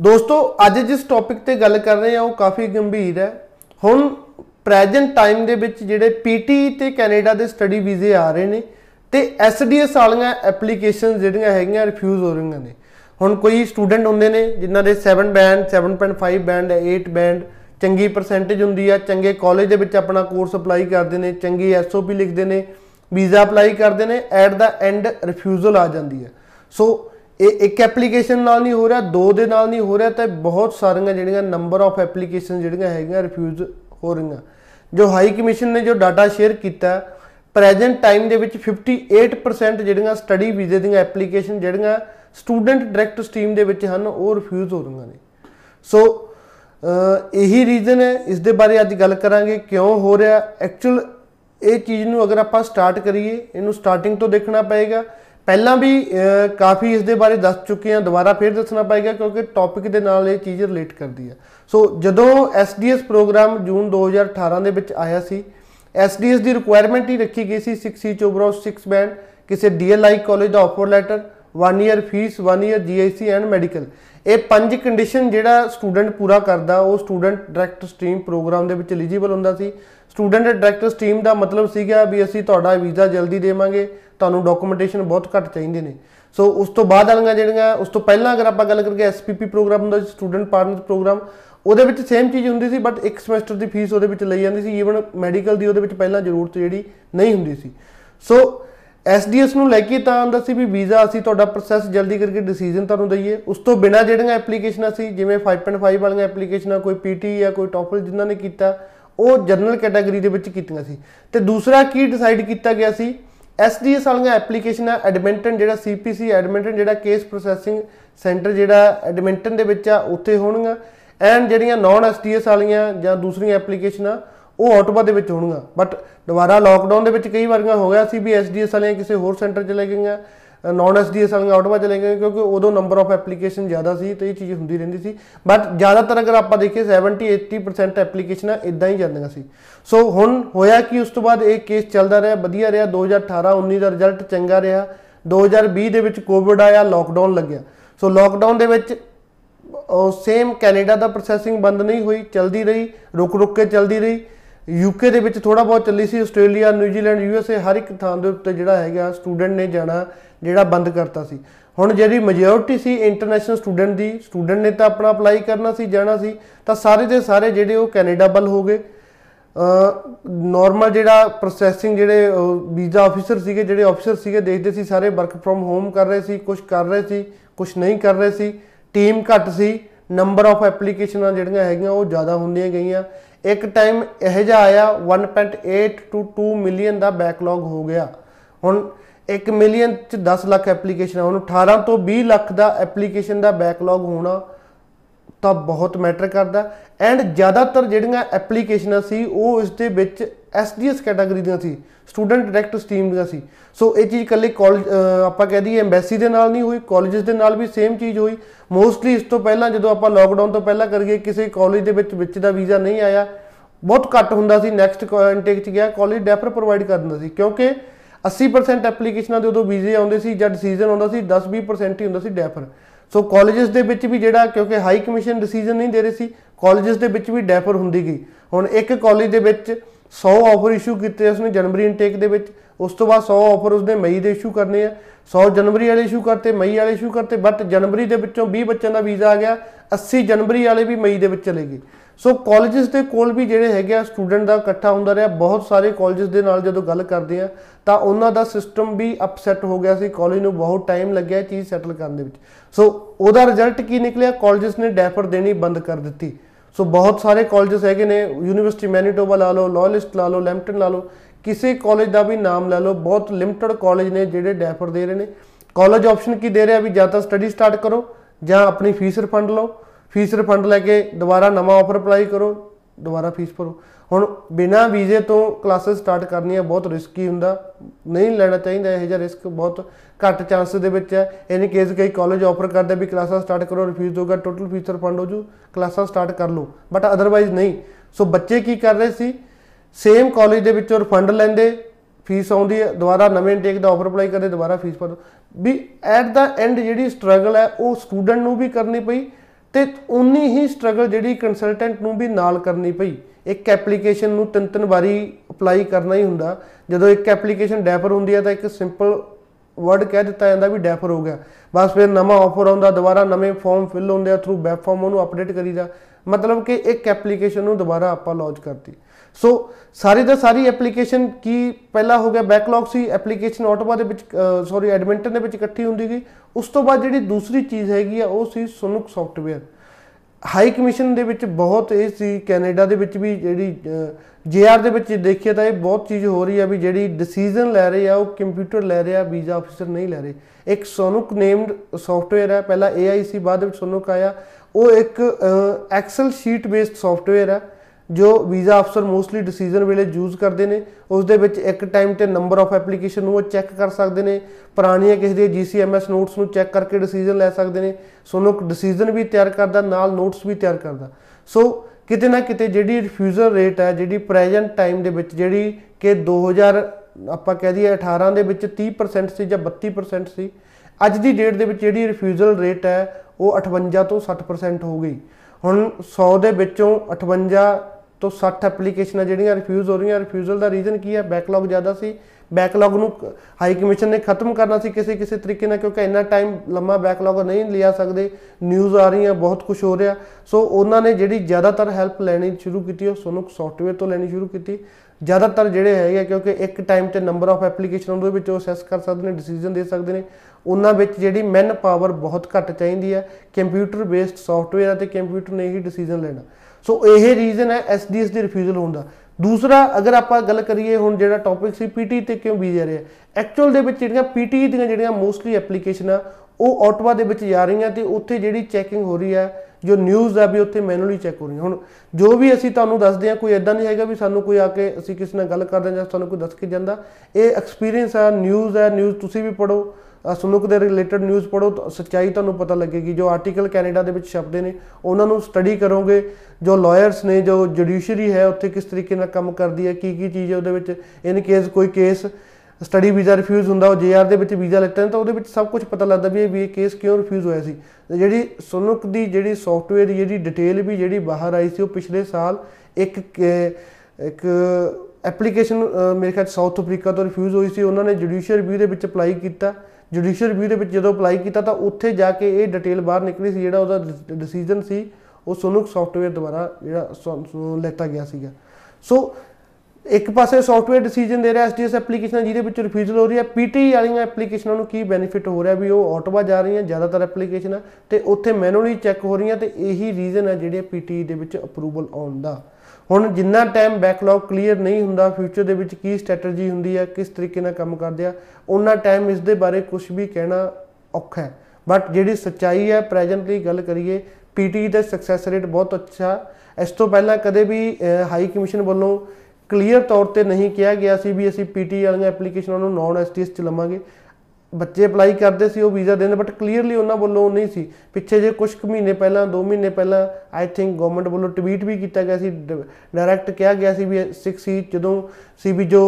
ਦੋਸਤੋ, ਅੱਜ ਜਿਸ ਟੌਪਿਕ ਤੇ ਗੱਲ ਕਰ ਰਹੇ ਹਾਂ, ਉਹ ਕਾਫੀ ਗੰਭੀਰ ਹੈ। ਹੁਣ ਪ੍ਰੈਜ਼ੈਂਟ ਟਾਈਮ ਦੇ ਵਿੱਚ ਜਿਹੜੇ ਪੀਟੀ ਤੇ ਕੈਨੇਡਾ ਦੇ ਸਟੱਡੀ ਵੀਜ਼ੇ ਆ ਰਹੇ ਨੇ ਤੇ ਐਸਡੀਐਸ ਵਾਲੀਆਂ ਐਪਲੀਕੇਸ਼ਨ ਜਿਹੜੀਆਂ ਹੈਗੀਆਂ ਰਿਫਿਊਜ਼ ਹੋ ਰਹੀਆਂ ਨੇ। ਹੁਣ ਕੋਈ ਸਟੂਡੈਂਟ ਹੁੰਦੇ ਨੇ, ਜਿਨ੍ਹਾਂ ਦੇ 7 ਬੈਂਡ 7.5 ਬੈਂਡ 8 ਬੈਂਡ ਚੰਗੀ ਪਰਸੈਂਟੇਜ ਹੁੰਦੀ ਆ, ਚੰਗੇ ਕਾਲਜ ਦੇ ਵਿੱਚ ਆਪਣਾ ਕੋਰਸ ਅਪਲਾਈ ਕਰਦੇ ਨੇ, ਚੰਗੀ ਐਸਓਪੀ ਲਿਖਦੇ ਨੇ ਵੀਜ਼ਾ ਅਪਲਾਈ ਕਰਦੇ ਨੇ ਐਟ ਦਾ ਐਂਡ ਰਿਫਿਊਜ਼ਲ ਆ ਜਾਂਦੀ ਹੈ। ਸੋ ਇਹ ਇੱਕ ਐਪਲੀਕੇਸ਼ਨ ਨਾਲ ਨਹੀਂ ਹੋ ਰਿਹਾ, ਦੋ ਦੇ ਨਾਲ ਨਹੀਂ ਹੋ ਰਿਹਾ ਤਾਂ ਬਹੁਤ ਸਾਰੀਆਂ ਜਿਹੜੀਆਂ ਨੰਬਰ ਆਫ ਐਪਲੀਕੇਸ਼ਨ ਜਿਹੜੀਆਂ ਹੈਗੀਆਂ ਰਿਫਿਊਜ਼ ਹੋ ਰਹੀਆਂ। ਜੋ ਹਾਈ ਕਮਿਸ਼ਨ ਨੇ ਜੋ ਡਾਟਾ ਸ਼ੇਅਰ ਕੀਤਾ ਪ੍ਰੈਜ਼ੈਂਟ ਟਾਈਮ ਦੇ ਵਿੱਚ 58% ਜਿਹੜੀਆਂ ਸਟੱਡੀ ਵੀਜ਼ੇ ਦੀਆਂ ਐਪਲੀਕੇਸ਼ਨ ਜਿਹੜੀਆਂ ਸਟੂਡੈਂਟ ਡਾਇਰੈਕਟ ਸਟ੍ਰੀਮ ਦੇ ਵਿੱਚ ਹਨ, ਉਹ ਰਿਫਿਊਜ਼ ਹੋ ਰਹੀਆਂ ਨੇ। ਸੋ ਇਹੀ ਰੀਜ਼ਨ ਹੈ, ਇਸ ਦੇ ਬਾਰੇ ਅੱਜ ਗੱਲ ਕਰਾਂਗੇ, ਕਿਉਂ ਹੋ ਰਿਹਾ। ਐਕਚੁਅਲ ਇਹ ਚੀਜ਼ ਨੂੰ ਅਗਰ ਆਪਾਂ ਸਟਾਰਟ ਕਰੀਏ, ਇਹਨੂੰ ਸਟਾਰਟਿੰਗ ਤੋਂ ਦੇਖਣਾ ਪਏਗਾ। ਪਹਿਲਾਂ ਵੀ ਕਾਫੀ ਇਸ ਦੇ ਬਾਰੇ ਦੱਸ ਚੁੱਕੇ ਹਾਂ, ਦੁਬਾਰਾ ਫੇਰ ਦੱਸਣਾ ਪਏਗਾ ਕਿਉਂਕਿ ਟੌਪਿਕ ਦੇ ਨਾਲ ਇਹ ਚੀਜ਼ ਰਿਲੇਟ ਕਰਦੀ ਹੈ। ਸੋ ਜਦੋਂ ਐਸਡੀਐਸ ਪ੍ਰੋਗਰਾਮ ਜੂਨ 2018 ਦੇ ਵਿੱਚ ਆਇਆ ਸੀ ਐਸਡੀਐਸ ਦੀ ਰਿਕੁਆਇਰਮੈਂਟ ਹੀ ਰੱਖੀ ਗਈ ਸੀ 6 ਸੀ ਚੋਬਰੋ 6 ਬੈਂਡ ਕਿਸੇ DLI college the offer letter 1 year fee 1 year GIC and medical ਇਹ ਪੰਜ ਕੰਡੀਸ਼ਨ ਜਿਹੜਾ ਸਟੂਡੈਂਟ ਪੂਰਾ ਕਰਦਾ, ਉਹ ਸਟੂਡੈਂਟ ਡਾਇਰੈਕਟ ਸਟ੍ਰੀਮ ਪ੍ਰੋਗਰਾਮ ਦੇ ਵਿੱਚ ਐਲੀਜੀਬਲ ਹੁੰਦਾ ਸੀ। ਸਟੂਡੈਂਟ ਡਾਇਰੈਕਟ ਸਟ੍ਰੀਮ ਦਾ ਮਤਲਬ ਸੀਗਾ ਵੀ ਅਸੀਂ ਤੁਹਾਡਾ ਵੀਜ਼ਾ ਜਲਦੀ ਦੇਵਾਂਗੇ, ਤੁਹਾਨੂੰ ਡਾਕੂਮੈਂਟੇਸ਼ਨ ਬਹੁਤ ਘੱਟ ਚਾਹੀਦੇ ਨੇ। ਸੋ ਉਸ ਤੋਂ ਬਾਅਦ ਵਾਲੀਆਂ ਜਿਹੜੀਆਂ, ਉਸ ਤੋਂ ਪਹਿਲਾਂ ਅਗਰ ਆਪਾਂ ਗੱਲ ਕਰੀਏ ਐਸਪੀਪੀ ਪ੍ਰੋਗਰਾਮ ਹੁੰਦਾ ਸੀ ਸਟੂਡੈਂਟ ਪਾਰਟਨਰ ਪ੍ਰੋਗਰਾਮ ਉਹਦੇ ਵਿੱਚ ਸੇਮ ਚੀਜ਼ ਹੁੰਦੀ ਸੀ ਬਟ ਇੱਕ ਸਮੈਸਟਰ ਦੀ ਫੀਸ ਉਹਦੇ ਵਿੱਚ ਲਈ ਜਾਂਦੀ ਸੀ ਈਵਨ ਮੈਡੀਕਲ ਦੀ ਉਹਦੇ ਵਿੱਚ ਪਹਿਲਾਂ ਜ਼ਰੂਰਤ ਜਿਹੜੀ ਨਹੀਂ ਹੁੰਦੀ ਸੀ। ਸੋ ਐਸਡੀਐਸ ਨੂੰ ਲੈ ਕੇ ਤਾਂ ਆਂਦਾ ਸੀ ਵੀ ਵੀਜ਼ਾ ਅਸੀਂ ਤੁਹਾਡਾ ਪ੍ਰੋਸੈਸ ਜਲਦੀ ਕਰਕੇ ਡਿਸੀਜਨ ਤੁਹਾਨੂੰ ਦਈਏ। ਉਸ ਤੋਂ ਬਿਨਾ ਜਿਹੜੀਆਂ ਐਪਲੀਕੇਸ਼ਨਾਂ ਸੀ ਜਿਵੇਂ 5.5 ਵਾਲੀਆਂ ਐਪਲੀਕੇਸ਼ਨਾਂ ਕੋਈ ਪੀਟੀ ਜਾਂ ਕੋਈ ਟੋਫਲ ਜਿਨ੍ਹਾਂ ਨੇ ਕੀਤਾ ਉਹ ਜਨਰਲ ਕੈਟਾਗਰੀ ਦੇ ਵਿੱਚ ਕੀਤੀਆਂ ਸੀ। ਤੇ ਦੂਸਰਾ ਕੀ ਡਿਸਾਈਡ ਕੀਤਾ ਗਿਆ ਸੀ? ਐਸਡੀਐਸ ਵਾਲੀਆਂ ਐਪਲੀਕੇਸ਼ਨਾਂ ਐਡਮਿੰਟਨ ਜਿਹੜਾ ਸੀਪੀਸੀ ਐਡਮਿੰਟਨ ਜਿਹੜਾ ਕੇਸ ਪ੍ਰੋਸੈਸਿੰਗ ਸੈਂਟਰ ਜਿਹੜਾ ਐਡਮਿੰਟਨ ਦੇ ਵਿੱਚ ਆ, ਉੱਥੇ ਹੋਣਗੀਆਂ। ਐਂਡ ਜਿਹੜੀਆਂ ਨਾਨ ਐਸਡੀਐਸ ਵਾਲੀਆਂ ਜਾਂ ਦੂਸਰੀਆਂ ਐਪਲੀਕੇਸ਼ਨਾਂ ਉਹ ਆਟੋਬਾ ਦੇ ਵਿੱਚ ਹੋਣਗੀਆਂ। ਬਟ ਦੁਬਾਰਾ ਲਾਕਡਾਊਨ ਦੇ ਵਿੱਚ ਕਈ ਵਾਰੀਆਂ ਹੋ ਗਿਆ ਸੀ ਵੀ ਐਸਡੀਐਸ ਵਾਲੀਆਂ ਕਿਸੇ ਹੋਰ ਸੈਂਟਰ ਚਲੇ ਗਈਆਂ। ਨਾਨ ਐਸਡੀਐਸ ਵਾਲੀਆਂ ਆਟੋਬਾ ਚਲੇ ਗਈਆਂ ਕਿਉਂਕਿ ਉਦੋਂ ਨੰਬਰ ਆਫ ਐਪਲੀਕੇਸ਼ਨ ਜ਼ਿਆਦਾ ਸੀ ਤੇ ਇਹ ਚੀਜ਼ ਹੁੰਦੀ ਰਹਿੰਦੀ ਸੀ। ਬਟ ਜ਼ਿਆਦਾਤਰ ਅਗਰ ਆਪਾਂ ਦੇਖੀਏ 70 80% ਐਪਲੀਕੇਸ਼ਨਾਂ ਇਦਾਂ ਹੀ ਜਾਂਦੀਆਂ ਸੀ। ਸੋ ਹੁਣ ਹੋਇਆ ਕਿ ਉਸ ਤੋਂ ਬਾਅਦ ਇਹ ਕੇਸ ਚੱਲਦਾ ਰਿਹਾ, ਵਧੀਆ ਰਿਹਾ। 2018 19 ਦਾ ਰਿਜ਼ਲਟ ਚੰਗਾ ਰਿਹਾ। 2020 ਦੇ ਵਿੱਚ ਕੋਵਿਡ ਆਇਆ ਲਾਕਡਾਊਨ ਲੱਗਿਆ। ਸੋ ਲਾਕਡਾਊਨ ਦੇ ਵਿੱਚ ਉਹ ਸੇਮ ਕੈਨੇਡਾ ਦਾ ਪ੍ਰੋਸੈਸਿੰਗ ਬੰਦ ਨਹੀਂ ਹੋਈ, ਚਲਦੀ ਰਹੀ, ਰੁਕ ਰੁਕ ਕੇ ਚਲਦੀ ਰਹੀ। ਯੂਕੇ ਦੇ ਵਿੱਚ ਥੋੜਾ ਬਹੁਤ ਚੱਲੀ ਸੀ ਆਸਟ੍ਰੇਲੀਆ ਨਿਊਜ਼ੀਲੈਂਡ ਯੂਐਸਏ ਹਰ ਇੱਕ ਥਾਂ ਦੇ ਉੱਤੇ ਜਿਹੜਾ ਹੈਗਾ ਸਟੂਡੈਂਟ ਨੇ ਜਾਣਾ। ਜਿਹੜਾ ਬੰਦ ਕਰਤਾ ਸੀ। ਹੁਣ ਜਿਹੜੀ ਮੈਜੋਰਟੀ ਸੀ ਇੰਟਰਨੈਸ਼ਨਲ ਸਟੂਡੈਂਟ ਦੀ ਸਟੂਡੈਂਟ ਨੇ ਤਾਂ ਆਪਣਾ ਅਪਲਾਈ ਕਰਨਾ ਸੀ, ਜਾਣਾ ਸੀ, ਤਾਂ ਸਾਰੇ ਦੇ ਸਾਰੇ ਜਿਹੜੇ ਉਹ ਕੈਨੇਡਾ ਵੱਲ ਹੋ ਗਏ। ਨਾਰਮਲ ਜਿਹੜਾ ਪ੍ਰੋਸੈਸਿੰਗ ਜਿਹੜੇ ਵੀਜ਼ਾ ਆਫੀਸਰ ਸੀਗੇ, ਜਿਹੜੇ ਆਫੀਸਰ ਸੀਗੇ, ਦੇਖਦੇ ਸੀ ਸਾਰੇ ਵਰਕ ਫਰਮ ਹੋਮ ਕਰ ਰਹੇ ਸੀ ਕੁਝ ਕਰ ਰਹੇ ਸੀ ਕੁਝ ਨਹੀਂ ਕਰ ਰਹੇ ਸੀ। ਟੀਮ ਘੱਟ ਸੀ ਨੰਬਰ ਆਫ ਐਪਲੀਕੇਸ਼ਨਾਂ ਜਿਹੜੀਆਂ ਹੈਗੀਆਂ ਉਹ ਜ਼ਿਆਦਾ ਹੁੰਦੀਆਂ ਗਈਆਂ। ਇੱਕ ਟਾਈਮ ਇਹ ਜਿਹਾ ਆਇਆ 1.8 ਟੂ 2 ਮਿਲੀਅਨ ਦਾ ਬੈਕਲੌਗ ਹੋ ਗਿਆ। ਹੁਣ 1 ਮਿਲੀਅਨ ਚ 10 ਲੱਖ ਐਪਲੀਕੇਸ਼ਨ ਹੁਣ 18 ਤੋਂ 20 ਲੱਖ ਦਾ ਐਪਲੀਕੇਸ਼ਨ ਦਾ ਬੈਕਲੌਗ ਹੋਣਾ ਤਾਂ ਬਹੁਤ ਮੈਟਰ ਕਰਦਾ। ਐਂਡ ਜ਼ਿਆਦਾਤਰ ਜਿਹੜੀਆਂ ਐਪਲੀਕੇਸ਼ਨਾਂ ਸੀ, ਉਹ ਇਸ ਦੇ ਵਿੱਚ ਐਸਡੀਐਸ ਕੈਟਾਗਰੀ ਦੀਆਂ ਸੀ ਸਟੂਡੈਂਟ ਡਾਇਰੈਕਟ ਸਟ੍ਰੀਮ ਦੀਆਂ ਸੀ। ਸੋ ਇਹ ਚੀਜ਼ ਕੱਲੇ ਕਾਲਜ ਆਪਾਂ ਕਹਿ ਦਈਏ ਐਮਬੈਸੀ ਦੇ ਨਾਲ ਨਹੀਂ ਹੋਈ ਕਾਲਜਸ ਦੇ ਨਾਲ ਵੀ ਸੇਮ ਚੀਜ਼ ਹੋਈ। ਮੋਸਟਲੀ ਇਸ ਤੋਂ ਪਹਿਲਾਂ ਜਦੋਂ ਆਪਾਂ ਲਾਕਡਾਊਨ ਤੋਂ ਪਹਿਲਾਂ ਕਰੀਏ, ਕਿਸੇ ਕਾਲਜ ਦੇ ਵਿੱਚ ਵਿੱਚ ਦਾ ਵੀਜ਼ਾ ਨਹੀਂ ਆਇਆ, ਬਹੁਤ ਘੱਟ ਹੁੰਦਾ ਸੀ। ਨੈਕਸਟ ਇਨਟੇਕ ਚ ਗਿਆ ਕਾਲਜ ਡੈਫਰ ਪ੍ਰੋਵਾਈਡ ਕਰ ਦਿੰਦਾ ਸੀ। ਕਿਉਂਕਿ 80% ਐਪਲੀਕੇਸ਼ਨਾਂ ਦੇ ਉਦੋਂ ਵੀਜ਼ੇ ਆਉਂਦੇ ਸੀ, ਜਦ ਡਿਸੀਜਨ ਆਉਂਦਾ ਸੀ 10-20% ਹੀ ਹੁੰਦਾ ਸੀ ਡੈਫਰ ਸੋ ਕਾਲਜਸ ਦੇ ਵਿੱਚ ਵੀ ਜਿਹੜਾ, ਕਿਉਂਕਿ ਹਾਈ ਕਮਿਸ਼ਨ ਡਿਸੀਜਨ ਨਹੀਂ ਦੇ ਰਹੇ ਸੀ ਕਾਲਜਸ ਦੇ ਵਿੱਚ ਵੀ ਡੈਫਰ ਹੁੰਦੀ ਗਈ। ਹੁਣ ਇੱਕ ਕਾਲਜ ਦੇ ਵਿੱਚ 100 ਆਫਰ ਇਸ਼ੂ ਕੀਤੇ ਉਸਨੇ ਜਨਵਰੀ ਇਨਟੇਕ ਦੇ ਵਿੱਚ, ਉਸ ਤੋਂ ਬਾਅਦ 100 ਆਫਰ ਉਸਨੇ ਮਈ ਦੇ ਇਸ਼ੂ ਕਰਨੇ ਆ। 100 ਜਨਵਰੀ ਵਾਲੇ ਇਸ਼ੂ ਕਰਤੇ, ਮਈ ਵਾਲੇ ਇਸ਼ੂ ਕਰਤੇ ਬਟ ਜਨਵਰੀ ਦੇ ਵਿੱਚੋਂ 20 ਬੱਚਿਆਂ ਦਾ ਵੀਜ਼ਾ ਆ ਗਿਆ 80 ਜਨਵਰੀ ਵਾਲੇ ਵੀ ਮਈ ਦੇ ਵਿੱਚ ਚਲੇ ਗਏ। ਸੋ ਕਾਲਜਸ ਦੇ ਕੋਲ ਵੀ ਜਿਹੜੇ ਹੈਗੇ ਆ ਸਟੂਡੈਂਟ ਦਾ ਇਕੱਠਾ ਹੁੰਦਾ ਰਿਹਾ। ਬਹੁਤ ਸਾਰੇ ਕਾਲਜਸ ਦੇ ਨਾਲ ਜਦੋਂ ਗੱਲ ਕਰਦੇ ਆ, ਤਾਂ ਉਹਨਾਂ ਦਾ ਸਿਸਟਮ ਵੀ ਅਪਸੈਟ ਹੋ ਗਿਆ ਸੀ। ਕਾਲਜ ਨੂੰ ਬਹੁਤ ਟਾਈਮ ਲੱਗਿਆ ਚੀਜ਼ ਸੈਟਲ ਕਰਨ ਦੇ ਵਿੱਚ। ਸੋ ਉਹਦਾ ਰਿਜ਼ਲਟ ਕੀ ਨਿਕਲਿਆ? ਕਾਲਜਸ ਨੇ ਡੈਫਰ ਦੇਣੀ ਬੰਦ ਕਰ ਦਿੱਤੀ। ਸੋ ਬਹੁਤ ਸਾਰੇ ਕਾਲਜਸ ਹੈਗੇ ਨੇ ਯੂਨੀਵਰਸਿਟੀ ਮੈਨੀਟੋਬਾ ਲਾ ਲਓ ਲਾਇਲਿਸਟ ਲਾ ਲਓ ਲੈਂਪਟਨ ਲਾ ਲਓ, ਕਿਸੇ ਕਾਲਜ ਦਾ ਵੀ ਨਾਮ ਲੈ ਲਓ। ਬਹੁਤ ਲਿਮਟਿਡ ਕਾਲਜ ਨੇ ਜਿਹੜੇ ਡੈਫਰ ਦੇ ਰਹੇ ਨੇ। ਕਾਲਜ ਆਪਸ਼ਨ ਕੀ ਦੇ ਰਿਹਾ ਵੀ ਜਾਂ ਤਾਂ ਸਟੱਡੀ ਸਟਾਰਟ ਕਰੋ ਜਾਂ ਆਪਣੀ ਫੀਸ ਰਿਫੰਡ ਲਓ। ਫੀਸ ਰਿਫੰਡ ਲੈ ਕੇ ਦੁਬਾਰਾ ਨਵਾਂ ਆਫਰ ਅਪਲਾਈ ਕਰੋ, ਦੁਬਾਰਾ ਫੀਸ ਭਰੋ। ਹੁਣ ਬਿਨਾ ਵੀਜ਼ੇ ਤੋਂ ਕਲਾਸਿਸ ਸਟਾਰਟ ਕਰਨੀਆਂ ਬਹੁਤ ਰਿਸਕੀ ਹੁੰਦਾ। ਨਹੀਂ ਲੈਣਾ ਚਾਹੀਦਾ, ਇਹ ਜਿਹਾ ਰਿਸਕ ਬਹੁਤ ਘੱਟ ਚਾਂਸ ਦੇ ਵਿੱਚ ਹੈ। ਇਨ ਕੇਸ ਕਈ ਕਾਲਜ ਆਫਰ ਕਰਦੇ ਵੀ ਕਲਾਸਾਂ ਸਟਾਰਟ ਕਰੋ ਰਿਫਿਊਜ਼ ਹੋਗਾ ਟੋਟਲ ਫੀਸ ਰਿਫੰਡ ਹੋ ਜੂ ਕਲਾਸਾਂ ਸਟਾਰਟ ਕਰ ਲਓ। ਬਟ ਅਦਰਵਾਈਜ਼ ਨਹੀਂ। ਸੋ ਬੱਚੇ ਕੀ ਕਰ ਰਹੇ ਸੀ? ਸੇਮ ਕਾਲਜ ਦੇ ਵਿੱਚੋਂ ਰਿਫੰਡ ਲੈਂਦੇ ਫੀਸ ਆਉਂਦੀ ਹੈ, ਦੁਬਾਰਾ ਨਵੇਂ ਇਨਟੇਕ ਦਾ ਆਫਰ ਅਪਲਾਈ ਕਰਦੇ, ਦੁਬਾਰਾ ਫੀਸ ਭਰੋ। ਵੀ ਐਟ ਦਾ ਐਂਡ ਜਿਹੜੀ ਸਟਰਗਲ ਹੈ, ਉਹ ਸਟੂਡੈਂਟ ਨੂੰ ਵੀ ਕਰਨੀ ਪਈ ਤੇ ਉਨੀ ਹੀ ਸਟਰਗਲ ਜਿਹੜੀ ਕੰਸਲਟੈਂਟ ਨੂੰ ਵੀ ਨਾਲ ਕਰਨੀ ਪਈ। ਇੱਕ ਐਪਲੀਕੇਸ਼ਨ ਨੂੰ ਤਿੰਨ ਤਿੰਨ ਵਾਰੀ ਅਪਲਾਈ ਕਰਨਾ ਹੀ ਹੁੰਦਾ। ਜਦੋਂ ਇੱਕ ਐਪਲੀਕੇਸ਼ਨ ਡੈਫਰ ਹੁੰਦੀ ਹੈ ਤਾਂ ਇੱਕ ਸਿੰਪਲ ਵਰਡ ਕਹਿ ਦਿੱਤਾ ਜਾਂਦਾ ਵੀ ਡੈਫਰ ਹੋ ਗਿਆ। ਬਸ ਫਿਰ ਨਵਾਂ ਆਫਰ ਆਉਂਦਾ, ਦੁਬਾਰਾ ਨਵੇਂ ਫਾਰਮ ਫਿਲ ਹੁੰਦੇ ਆ ਥਰੂ ਵੈਬ ਫਾਰਮ ਉਹਨੂੰ ਅਪਡੇਟ ਕਰੀਦਾ। ਮਤਲਬ ਕਿ ਇੱਕ ਐਪਲੀਕੇਸ਼ਨ ਨੂੰ ਦੁਬਾਰਾ ਆਪਾਂ ਲਾਂਚ ਕਰਤੀ। ਸੋ ਸਾਰੀ ਦਾ ਸਾਰੀ ਐਪਲੀਕੇਸ਼ਨ ਕੀ ਪਹਿਲਾ ਹੋ ਗਿਆ? ਬੈਕਲੌਗ ਸੀ ਐਪਲੀਕੇਸ਼ਨ ਆਟੋਮਾ ਦੇ ਵਿੱਚ ਸੌਰੀ ਐਡਮਿੰਟਨ ਦੇ ਵਿੱਚ ਇਕੱਠੀ ਹੁੰਦੀ ਗਈ। ਉਸ ਤੋਂ ਬਾਅਦ ਜਿਹੜੀ ਦੂਸਰੀ ਚੀਜ਼ ਹੈਗੀ ਆ, ਉਹ ਸੀ ਸੁਨੁਕ ਸੌਫਟਵੇਅਰ ਹਾਈ ਕਮਿਸ਼ਨ ਦੇ ਵਿੱਚ ਬਹੁਤ ਇਹ ਸੀ ਕੈਨੇਡਾ ਦੇ ਵਿੱਚ ਵੀ ਜਿਹੜੀ ਜੇਆਰ ਦੇ ਵਿੱਚ ਦੇਖੀਏ ਤਾਂ ਇਹ ਬਹੁਤ ਚੀਜ਼ ਹੋ ਰਹੀ ਆ ਵੀ ਜਿਹੜੀ ਡਿਸੀਜਨ ਲੈ ਰਹੇ ਆ, ਉਹ ਕੰਪਿਊਟਰ ਲੈ ਰਿਹਾ ਵੀਜ਼ਾ ਆਫੀਸਰ ਨਹੀਂ ਲੈ ਰਹੇ। ਇੱਕ ਸੋਨੁਕ ਨੇਮਡ ਸੌਫਟਵੇਅਰ ਹੈ ਪਹਿਲਾਂ AI ਸੀ, ਬਾਅਦ ਵਿੱਚ ਸੋਨੁਕ ਆਇਆ। ਉਹ ਇੱਕ ਐਕਸਲ ਸ਼ੀਟ ਬੇਸਡ ਸੌਫਟਵੇਅਰ ਹੈ ਜੋ ਵੀਜ਼ਾ ਅਫਸਰ ਮੋਸਟਲੀ ਡਿਸੀਜਨ ਵੇਲੇ ਯੂਜ਼ ਕਰਦੇ ਨੇ ਉਸ ਦੇ ਵਿੱਚ ਇੱਕ ਟਾਈਮ ਤੇ ਨੰਬਰ ਆਫ ਐਪਲੀਕੇਸ਼ਨ ਨੂੰ ਉਹ ਚੈੱਕ ਕਰ ਸਕਦੇ ਨੇ, ਪੁਰਾਣੀਆਂ ਕਿਸੇ ਦੀਆਂ GCMS ਨੋਟਸ ਨੂੰ ਚੈੱਕ ਕਰਕੇ ਡਿਸੀਜਨ ਲੈ ਸਕਦੇ ਨੇ ਸੋ ਡਿਸੀਜਨ ਵੀ ਤਿਆਰ ਕਰਦਾ, ਨਾਲ ਨੋਟਸ ਵੀ ਤਿਆਰ ਕਰਦਾ। ਸੋ ਕਿਤੇ ਨਾ ਕਿਤੇ ਜਿਹੜੀ ਰਿਫਿਊਜ਼ਲ ਰੇਟ ਹੈ, ਜਿਹੜੀ ਪ੍ਰੈਜ਼ੈਂਟ ਟਾਈਮ ਦੇ ਵਿੱਚ, ਜਿਹੜੀ ਕਿ 2000 ਆਪਾਂ ਕਹਿ ਦਈਏ 18 ਦੇ ਵਿੱਚ 30% ਸੀ ਜਾਂ 32% ਸੀ, ਅੱਜ ਦੀ ਡੇਟ ਦੇ ਵਿੱਚ ਜਿਹੜੀ ਰਿਫਿਊਜ਼ਲ ਰੇਟ ਹੈ, ਉਹ 58 ਤੋਂ 60% ਹੋ ਗਈ। ਹੁਣ 100 ਦੇ ਵਿੱਚੋਂ 58 ਤੋਂ 60 ਐਪਲੀਕੇਸ਼ਨਾਂ ਜਿਹੜੀਆਂ ਰਿਫਿਊਜ਼ ਹੋ ਰਹੀਆਂ। ਰਿਫਿਊਜ਼ਲ ਦਾ ਰੀਜ਼ਨ ਕੀ ਹੈ? ਬੈਕਲੌਗ ਜ਼ਿਆਦਾ ਸੀ। ਬੈਕਲੌਗ ਨੂੰ ਹਾਈ ਕਮਿਸ਼ਨ ਨੇ ਖਤਮ ਕਰਨਾ ਸੀ ਕਿਸੇ ਕਿਸੇ ਤਰੀਕੇ ਨਾਲ, ਕਿਉਂਕਿ ਇੰਨਾ ਟਾਈਮ ਲੰਮਾ ਬੈਕਲੌਗ ਨਹੀਂ ਲਿਆ ਸਕਦੇ। ਨਿਊਜ਼ ਆ ਰਹੀਆਂ, ਬਹੁਤ ਕੁਝ ਹੋ ਰਿਹਾ। ਸੋ ਉਹਨਾਂ ਨੇ ਜਿਹੜੀ ਜ਼ਿਆਦਾਤਰ ਹੈਲਪ ਲੈਣੀ ਸ਼ੁਰੂ ਕੀਤੀ, ਉਹ ਸੋਨੁਕ ਸੌਫਟਵੇਅਰ ਤੋਂ ਲੈਣੀ ਸ਼ੁਰੂ ਕੀਤੀ। ਜ਼ਿਆਦਾਤਰ ਜਿਹੜੇ ਹੈਗੇ ਕਿਉਂਕਿ ਇੱਕ ਟਾਈਮ ਤੇ ਨੰਬਰ ਆਫ ਐਪਲੀਕੇਸ਼ਨ ਉਹਦੇ ਵਿੱਚ ਉਹ ਅਸੈਸ ਕਰ ਸਕਦੇ ਨੇ ਡਿਸੀਜਨ ਦੇ ਸਕਦੇ ਨੇ। ਉਹਨਾਂ ਵਿੱਚ ਜਿਹੜੀ ਮੈਨ ਪਾਵਰ ਬਹੁਤ ਘੱਟ ਚਾਹੀਦੀ ਹੈ। ਕੰਪਿਊਟਰ ਬੇਸਡ ਸੌਫਟਵੇਅਰ ਅਤੇ ਕੰਪਿਊਟਰ ਨੇ ਹੀ ਡਿਸੀਜਨ ਲੈਣਾ। ਸੋ ਇਹ ਰੀਜ਼ਨ ਹੈ ਐਸਡੀਐਸ ਦੀ ਰਿਫਿਊਜ਼ਲ ਹੋਣ ਦਾ। ਦੂਸਰਾ, ਅਗਰ ਆਪਾਂ ਗੱਲ ਕਰੀਏ ਹੁਣ ਜਿਹੜਾ ਟੌਪਿਕ ਸੀ ਪੀਟੀ ਤੇ ਕਿਉਂ ਵੀਜ਼ਾ ਰਿਹਾ। ਐਕਚੁਅਲ ਦੇ ਵਿੱਚ ਜਿਹੜੀਆਂ ਪੀਟੀ ਦੀਆਂ ਜਿਹੜੀਆਂ ਮੋਸਟਲੀ ਐਪਲੀਕੇਸ਼ਨ ਆ, ਉਹ ਆਟਵਾ ਦੇ ਵਿੱਚ ਜਾ ਰਹੀਆਂ ਤੇ ਉੱਥੇ ਜਿਹੜੀ ਚੈਕਿੰਗ ਹੋ ਰਹੀ ਹੈ ਜੋ ਨਿਊਜ਼ ਆ ਵੀ ਉੱਥੇ ਮੈਨੂਅਲੀ ਚੈੱਕ ਹੋ ਰਹੀ ਹੁਣ ਜੋ ਵੀ ਅਸੀਂ ਤੁਹਾਨੂੰ ਦੱਸਦੇ ਆ ਕੋਈ ਐਦਾਂ ਨਹੀਂ ਹੈਗਾ ਵੀ ਸਾਨੂੰ ਕੋਈ ਆ ਕੇ ਅਸੀਂ ਕਿਸੇ ਨਾਲ ਗੱਲ ਕਰਦੇ ਜਾਂ ਸਾਨੂੰ ਕੋਈ ਦੱਸ ਕੇ ਜਾਂਦਾ। ਇਹ ਐਕਸਪੀਰੀਅੰਸ ਆ ਨਿਊਜ਼ ਆ ਨਿਊਜ਼ ਤੁਸੀਂ ਵੀ ਪੜੋ ਸੁਨੁਕ ਦੇ ਰਿਲੇਟਡ ਨਿਊਜ਼ ਪੜੋ ਤਾਂ ਸੱਚਾਈ ਤੁਹਾਨੂੰ ਪਤਾ ਲੱਗੇਗੀ। ਜੋ ਆਰਟੀਕਲ ਕੈਨੇਡਾ ਦੇ ਵਿੱਚ ਛਪਦੇ ਨੇ, ਉਹਨਾਂ ਨੂੰ ਸਟੱਡੀ ਕਰੋਗੇ। ਜੋ ਲਾਇਰਸ ਨੇ, ਜੋ ਜੁਡੀਸ਼ਰੀ ਹੈ, ਉੱਥੇ ਕਿਸ ਤਰੀਕੇ ਨਾਲ ਕੰਮ ਕਰਦੀ ਹੈ ਕੀ ਕੀ ਚੀਜ਼ ਹੈ ਉਹਦੇ ਵਿੱਚ ਇਨ ਕੇਸ ਕੋਈ ਕੇਸ ਸਟੱਡੀ ਵੀਜ਼ਾ ਰਿਫਿਊਜ਼ ਹੁੰਦਾ, ਉਹ ਜੇਆਰ ਦੇ ਵਿੱਚ ਵੀਜ਼ਾ ਲੈਤਾ, ਤਾਂ ਉਹਦੇ ਵਿੱਚ ਸਭ ਕੁਝ ਪਤਾ ਲੱਗਦਾ ਵੀ ਇਹ ਵੀ ਕੇਸ ਕਿਉਂ ਰਿਫਿਊਜ਼ ਹੋਇਆ ਸੀ। ਜਿਹੜੀ ਸੁਨੁਕ ਦੀ ਜਿਹੜੀ ਸੌਫਟਵੇਅਰ ਦੀ ਜਿਹੜੀ ਡਿਟੇਲ ਵੀ ਜਿਹੜੀ ਬਾਹਰ ਆਈ ਸੀ ਉਹ ਪਿਛਲੇ ਸਾਲ ਇੱਕ ਇੱਕ ਐਪਲੀਕੇਸ਼ਨ ਮੇਰੇ ਖਿਆਲ ਸਾਊਥ ਅਫਰੀਕਾ ਤੋਂ ਰਿਫਿਊਜ਼ ਹੋਈ ਸੀ। ਉਹਨਾਂ ਨੇ ਜੁਡੀਸ਼ੀਅਲ ਰਿਵਿਊ ਦੇ ਵਿੱਚ ਅਪਲਾਈ ਕੀਤਾ। ਜੁਡੀਸ਼ੀਅਲ ਰਿਵਿਊ ਦੇ ਵਿੱਚ ਜਦੋਂ ਅਪਲਾਈ ਕੀਤਾ ਤਾਂ ਉੱਥੇ ਜਾ ਕੇ ਇਹ ਡਿਟੇਲ ਬਾਹਰ ਨਿਕਲੀ ਸੀ, ਜਿਹੜਾ ਉਹਦਾ ਡਿਸੀਜਨ ਸੀ, ਉਹ ਸੁਨੁਕ ਸੌਫਟਵੇਅਰ ਦੁਆਰਾ ਜਿਹੜਾ ਲੈਤਾ ਗਿਆ ਸੀਗਾ। ਸੋ ਇੱਕ ਪਾਸੇ ਸੌਫਟਵੇਅਰ ਡਿਸੀਜਨ ਦੇ ਰਿਹਾ ਐਸਡੀਐਸ ਐਪਲੀਕੇਸ਼ਨ ਜਿਹਦੇ ਵਿੱਚ ਰਿਫਿਊਜ਼ਲ ਹੋ ਰਹੀ ਹੈ ਪੀਟੀ ਵਾਲੀਆਂ ਐਪਲੀਕੇਸ਼ਨਾਂ ਨੂੰ ਕੀ ਬੈਨੀਫਿਟ ਹੋ ਰਿਹਾ ਵੀ ਉਹ ਆਟੋਵਾ ਜਾ ਰਹੀਆਂ, ਜ਼ਿਆਦਾਤਰ ਐਪਲੀਕੇਸ਼ਨਾਂ ਤੇ ਉੱਥੇ ਮੈਨੂਅਲੀ ਚੈੱਕ ਹੋ ਰਹੀਆਂ, ਤੇ ਇਹੀ ਰੀਜ਼ਨ ਹੈ ਜਿਹੜੇ ਪੀਟੀ ਦੇ ਵਿੱਚ ਅਪਰੂਵਲ ਆਉਣ ਦਾ। ਹੁਣ ਜਿੰਨਾ ਟਾਈਮ ਬੈਕਲੌਗ ਕਲੀਅਰ ਨਹੀਂ ਹੁੰਦਾ ਫਿਊਚਰ ਦੇ ਵਿੱਚ ਕੀ ਸਟ੍ਰੈਟਜੀ ਹੁੰਦੀ ਹੈ ਕਿਸ ਤਰੀਕੇ ਨਾਲ ਕੰਮ ਕਰਦੇ ਆ ਉਹਨਾਂ ਟਾਈਮ ਇਸ ਦੇ ਬਾਰੇ ਕੁਝ ਵੀ ਕਹਿਣਾ ਔਖਾ ਹੈ। ਬਟ ਜਿਹੜੀ ਸੱਚਾਈ ਹੈ ਪ੍ਰੈਜ਼ੈਂਟਲੀ ਗੱਲ ਕਰੀਏ ਪੀਟੀ ਦਾ ਸਕਸੈਸ ਰੇਟ ਬਹੁਤ ਅੱਛਾ। ਇਸ ਤੋਂ ਪਹਿਲਾਂ ਕਦੇ ਵੀ ਹਾਈ ਕਮਿਸ਼ਨ ਵੱਲੋਂ ਕਲੀਅਰ ਤੌਰ ਤੇ ਨਹੀਂ ਕਿਹਾ ਗਿਆ ਸੀ ਵੀ ਅਸੀਂ ਪੀਟੀ ਵਾਲੀਆਂ ਐਪਲੀਕੇਸ਼ਨਾਂ ਨੂੰ ਨੌਨ ਐਸਟੀਐਸ ਚ ਲਵਾਂਗੇ। ਬੱਚੇ ਅਪਲਾਈ ਕਰਦੇ ਸੀ ਉਹ ਵੀਜ਼ਾ ਦੇਣ ਬਟ ਕਲੀਅਰਲੀ ਉਹਨਾਂ ਵੱਲੋਂ ਨਹੀਂ ਸੀ। ਪਿੱਛੇ ਜੇ ਕੁਝ ਕੁ ਮਹੀਨੇ ਪਹਿਲਾਂ 2 ਮਹੀਨੇ ਪਹਿਲਾਂ ਆਈ ਥਿੰਕ ਗਵਰਨਮੈਂਟ ਵੱਲੋਂ ਟਵੀਟ ਵੀ ਕੀਤਾ ਗਿਆ ਸੀ ਡਾਇਰੈਕਟ ਕਿਹਾ ਗਿਆ ਸੀ ਵੀ 6 ਜਦੋਂ ਸੀ ਵੀ ਜੋ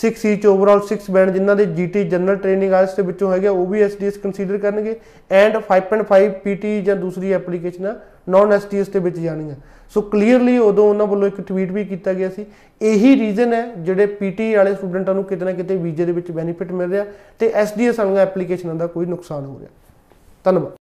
6 ਸੀ ਚ ਓਵਰਆਲ 6 ਬੈਂਡ ਜਿਨ੍ਹਾਂ ਦੇ ਜੀਟੀ ਜਨਰਲ ਟ੍ਰੇਨਿੰਗ ਆਇਲਸ ਦੇ ਵਿੱਚੋਂ ਹੈਗੇ ਉਹ ਵੀ ਐਸਡੀਐਸ ਕੰਸੀਡਰ ਕਰਨਗੇ। ਐਂਡ 5.5 ਪੀਟੀ ਜਾਂ ਦੂਸਰੀ ਐਪਲੀਕੇਸ਼ਨਾਂ ਨਾਨ ਐਸਡੀਐਸ ਦੇ ਵਿੱਚ ਜਾਣੀਆਂ। ਸੋ ਕਲੀਅਰਲੀ ਉਦੋਂ ਉਹਨਾਂ ਵੱਲੋਂ ਇੱਕ ਟਵੀਟ ਵੀ ਕੀਤਾ ਗਿਆ ਸੀ। ਇਹੀ ਰੀਜ਼ਨ ਹੈ ਜਿਹੜੇ ਪੀਟੀ ਵਾਲੇ ਸਟੂਡੈਂਟਾਂ ਨੂੰ ਕਿਤੇ ਨਾ ਕਿਤੇ ਵੀਜ਼ੇ ਦੇ ਵਿੱਚ ਬੈਨੀਫਿਟ ਮਿਲ ਰਿਹਾ ਤੇ ਐਸਡੀਐਸ ਵਾਲੀਆਂ ਐਪਲੀਕੇਸ਼ਨਾਂ ਦਾ ਕੋਈ ਨੁਕਸਾਨ ਹੋ ਰਿਹਾ। ਧੰਨਵਾਦ।